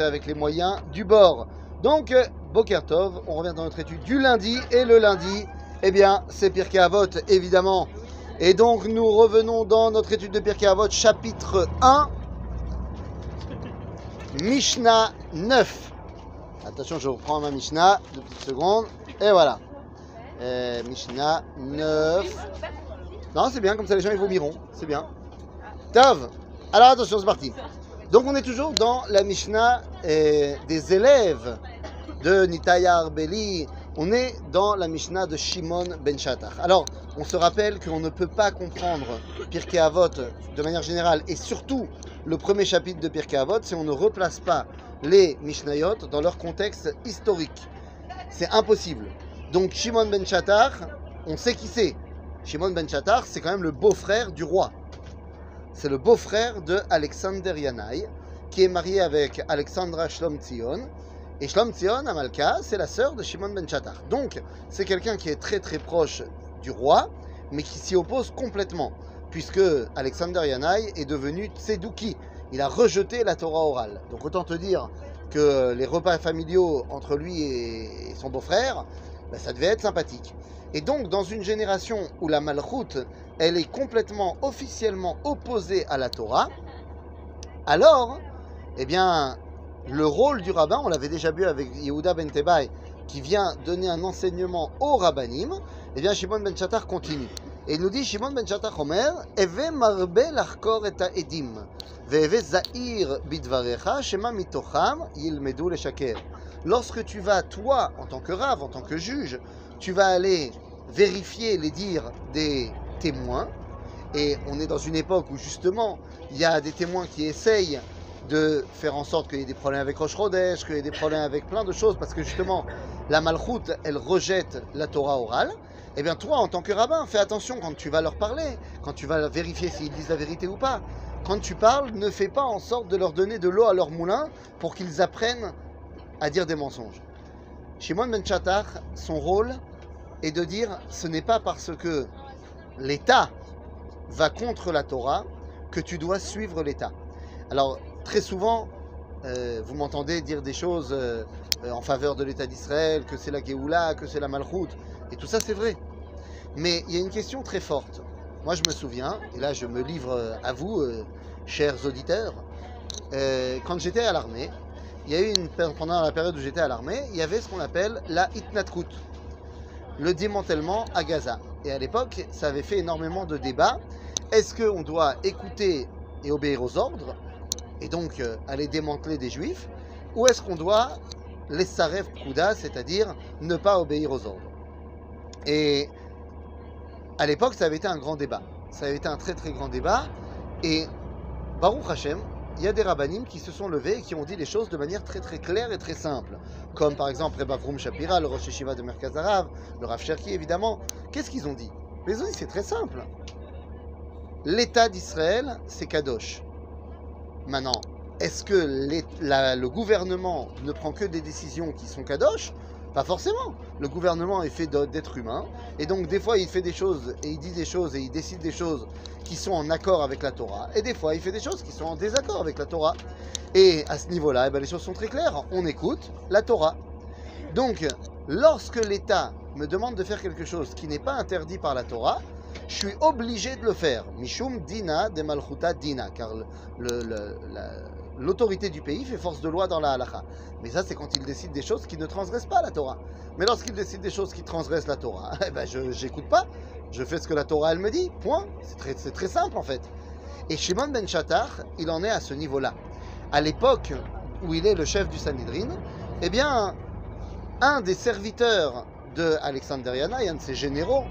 avec les moyens du bord. Donc, euh, Bokertov, on revient dans notre étude du lundi, et le lundi, eh bien, c'est Pirkei Avot, évidemment. Et donc, nous revenons dans notre étude de Pirkei Avot, chapitre 1, Mishnah 9. Attention, je reprends ma Mishnah, deux petites secondes, et voilà. Euh, Mishnah 9. Non, c'est bien, comme ça les gens ils vomiront, c'est bien. Tav, alors attention, c'est parti. Donc on est toujours dans la Mishnah euh, des élèves de Nitaya Arbeli. On est dans la Mishnah de Shimon ben Shattach. Alors, on se rappelle qu'on ne peut pas comprendre Pirkei Avot de manière générale, et surtout le premier chapitre de Pirkei Avot, si on ne replace pas les Mishnayot dans leur contexte historique. C'est impossible. Donc Shimon ben Shattach, on sait qui c'est. Shimon ben Shattach, c'est quand même le beau-frère du roi. C'est le beau-frère de Alexander Yanai, qui est marié avec Alexandra Shlom Tzion. Et Shlom Tzion, Amalka, c'est la sœur de Shimon ben Shattach. Donc, c'est quelqu'un qui est très très proche du roi, mais qui s'y oppose complètement, puisque Alexander Yanai est devenu Tsedouki. Il a rejeté la Torah orale. Donc, autant te dire que les repas familiaux entre lui et son beau-frère, ben, ça devait être sympathique. Et donc, dans une génération où la malchoute, elle est complètement officiellement opposée à la Torah, alors, eh bien, le rôle du rabbin, on l'avait déjà vu avec Yehuda ben Tebai, qui vient donner un enseignement au rabbanim, eh bien, Shimon ben Shatar continue. Et il nous dit, Shimon ben Shatar Omer, Eve marbe lachkor et edim, ve'eve zahir bidvarecha, shema mitocham yilmedu le shaker. Lorsque tu vas, toi, en tant que rave, en tant que juge, tu vas aller vérifier les dires des témoins. Et on est dans une époque où justement, il y a des témoins qui essayent de faire en sorte qu'il y ait des problèmes avec Rosh qu'il y ait des problèmes avec plein de choses, parce que justement, la malchoute, elle rejette la Torah orale. Eh bien, toi, en tant que rabbin, fais attention quand tu vas leur parler, quand tu vas vérifier s'ils disent la vérité ou pas. Quand tu parles, ne fais pas en sorte de leur donner de l'eau à leur moulin pour qu'ils apprennent à dire des mensonges. Shimon Ben Chattar, son rôle est de dire ce n'est pas parce que l'État va contre la Torah que tu dois suivre l'État. Alors, très souvent, euh, vous m'entendez dire des choses euh, en faveur de l'État d'Israël, que c'est la Géoula, que c'est la Malchoute, et tout ça c'est vrai. Mais il y a une question très forte. Moi je me souviens, et là je me livre à vous, euh, chers auditeurs, quand j'étais à l'armée, il y a eu une, pendant la période où j'étais à l'armée, il y avait ce qu'on appelle la Itnatkut, le démantèlement à Gaza. Et à l'époque, ça avait fait énormément de débats. Est-ce qu'on doit écouter et obéir aux ordres, et donc euh, aller démanteler des juifs, ou est-ce qu'on doit les saref kouda, c'est-à-dire ne pas obéir aux ordres? Et à l'époque, ça avait été un grand débat. Ça avait été un très très grand débat. Et Baruch Hashem, il y a des rabbinim qui se sont levés et qui ont dit les choses de manière très très claire et très simple. Comme par exemple Reba Vroom Shapira, le Rosh Yeshiva de Merkaz Arav, le Rav Cherki évidemment. Qu'est-ce qu'ils ont dit? Ils ont dit c'est très simple. L'État d'Israël, c'est Kadosh. Maintenant, est-ce que le gouvernement ne prend que des décisions qui sont Kadosh pas forcément. Le gouvernement est fait d'êtres humains. Et donc, des fois, il fait des choses et il dit des choses et il décide des choses qui sont en accord avec la Torah. Et des fois, il fait des choses qui sont en désaccord avec la Torah. Et à ce niveau-là, eh ben, les choses sont très claires. On écoute la Torah. Donc, lorsque l'État me demande de faire quelque chose qui n'est pas interdit par la Torah, je suis obligé de le faire. Mishum dina de malchuta dina, car le, l'autorité du pays fait force de loi dans la halakha. Mais ça, c'est quand il décide des choses qui ne transgressent pas la Torah. Mais lorsqu'il décide des choses qui transgressent la Torah, eh ben je n'écoute pas. Je fais ce que la Torah, elle me dit. Point. C'est très, très, simple, en fait. Et Shimon ben Shatar, il en est à ce niveau-là. À l'époque où il est le chef du Sanhedrin, eh bien, un des serviteurs de Alexander Yana, un de ses généraux,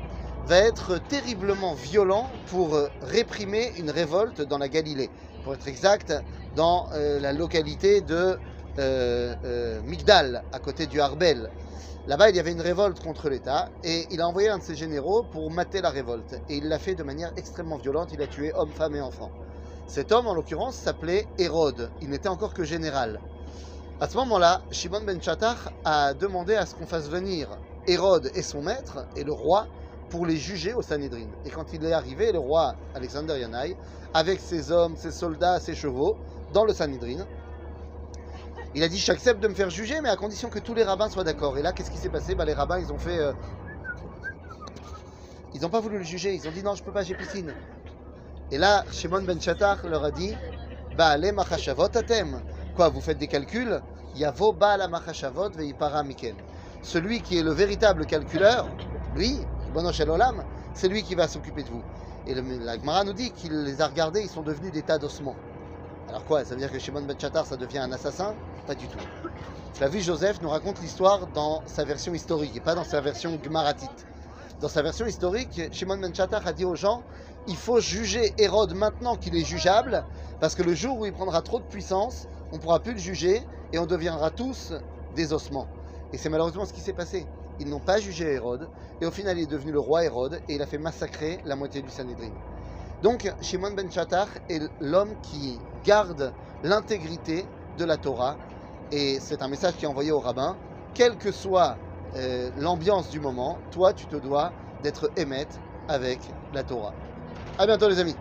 va être terriblement violent pour réprimer une révolte dans la Galilée. Pour être exact, dans euh, la localité de euh, euh, Migdal, à côté du Harbel. Là-bas, il y avait une révolte contre l'État et il a envoyé un de ses généraux pour mater la révolte. Et il l'a fait de manière extrêmement violente. Il a tué hommes, femmes et enfants. Cet homme, en l'occurrence, s'appelait Hérode. Il n'était encore que général. À ce moment-là, Shimon ben Chattar a demandé à ce qu'on fasse venir Hérode et son maître et le roi pour les juger au Sanhedrin. Et quand il est arrivé, le roi Alexander Yanai, avec ses hommes, ses soldats, ses chevaux, dans le Sanhedrin, Il a dit j'accepte de me faire juger, mais à condition que tous les rabbins soient d'accord. Et là, qu'est-ce qui s'est passé? Bah, Les rabbins, ils ont fait. euh, Ils n'ont pas voulu le juger. Ils ont dit non, je peux pas, j'ai piscine. Et là, Shimon ben Chattar leur a dit Bah, les machashavot atem. Quoi, vous faites des calculs? Yavo ba la machashavot veipara miken. Celui qui est le véritable calculeur, lui, Bono Shel Olam, c'est lui qui va s'occuper de vous. Et la Gemara nous dit qu'il les a regardés, ils sont devenus des tas d'ossements. Alors quoi, ça veut dire que Shimon ben Chattar, ça devient un assassin? Pas du tout. Flavius Joseph nous raconte l'histoire dans sa version historique et pas dans sa version gmaratite. Dans sa version historique, Shimon ben Chattar a dit aux gens il faut juger Hérode maintenant qu'il est jugeable, parce que le jour où il prendra trop de puissance, on ne pourra plus le juger et on deviendra tous des ossements. Et c'est malheureusement ce qui s'est passé. Ils n'ont pas jugé Hérode, et au final il est devenu le roi Hérode, et il a fait massacrer la moitié du Sanhédrin. Donc Shimon ben Chattar est l'homme qui garde l'intégrité de la Torah, et c'est un message qui est envoyé au rabbin, quelle que soit euh, l'ambiance du moment, toi tu te dois d'être émette avec la Torah. A bientôt les amis